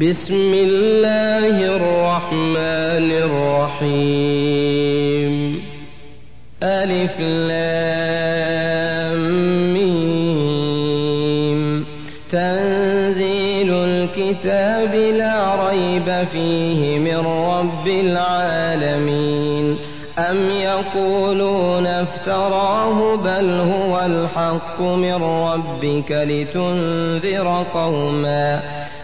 بسم الله الرحمن الرحيم ألف لام تنزيل الكتاب لا ريب فيه من رب العالمين أم يقولون افتراه بل هو الحق من ربك لتنذر قوما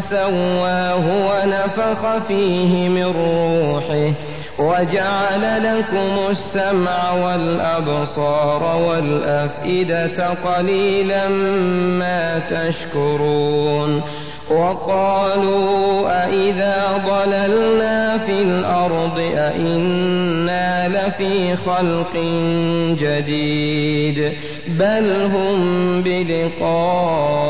ثم سواه ونفخ فيه من روحه وجعل لكم السمع والأبصار والأفئدة قليلا ما تشكرون وقالوا أإذا ضللنا في الأرض أإنا لفي خلق جديد بل هم بلقاء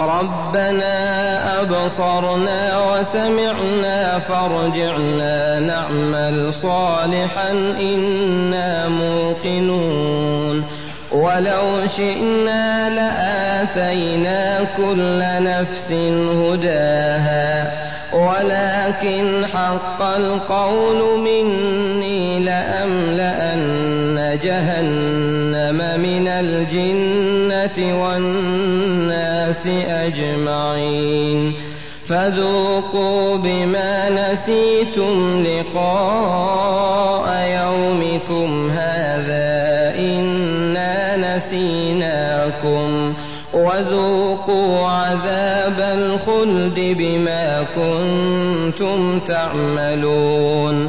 ربنا أبصرنا وسمعنا فارجعنا نعمل صالحا إنا موقنون. ولو شئنا لآتينا كل نفس هداها. ولكن حق القول مني لأملأن جهنم. من الجنة والناس أجمعين. فذوقوا بما نسيتم لقاء يومكم هذا إنا نسيناكم. وذوقوا عذاب الخلد بما كنتم تعملون.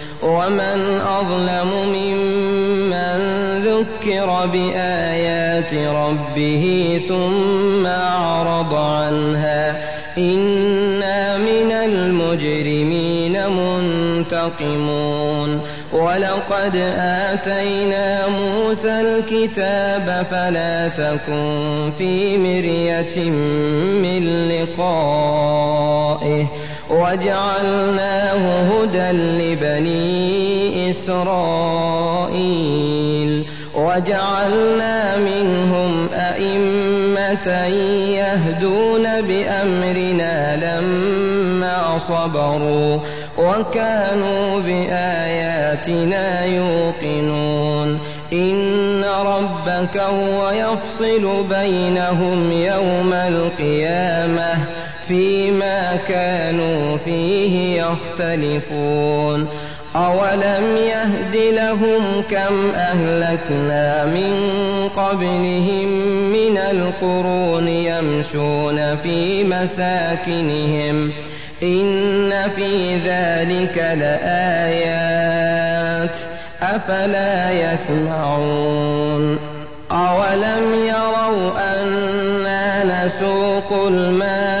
ومن أظلم ممن ذكر بآيات ربه ثم أعرض عنها إنا من المجرمين منتقمون ولقد آتينا موسى الكتاب فلا تكن في مرية من لقائه وجعلناه هدى لبني إسرائيل. وجعلنا منهم أئمة يهدون بأمرنا لما صبروا وكانوا بآياتنا يوقنون. إن ربك هو يفصل بينهم يوم القيامة. فيما كانوا فيه يختلفون أولم يهد لهم كم أهلكنا من قبلهم من القرون يمشون في مساكنهم إن في ذلك لآيات أفلا يسمعون أولم يروا أنا نسوق الأرض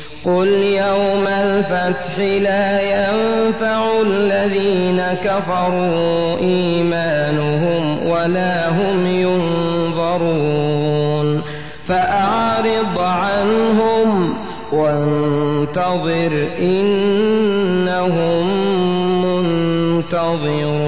قل يوم الفتح لا ينفع الذين كفروا إيمانهم ولا هم ينظرون فأعرض عنهم وانتظر إنهم منتظرون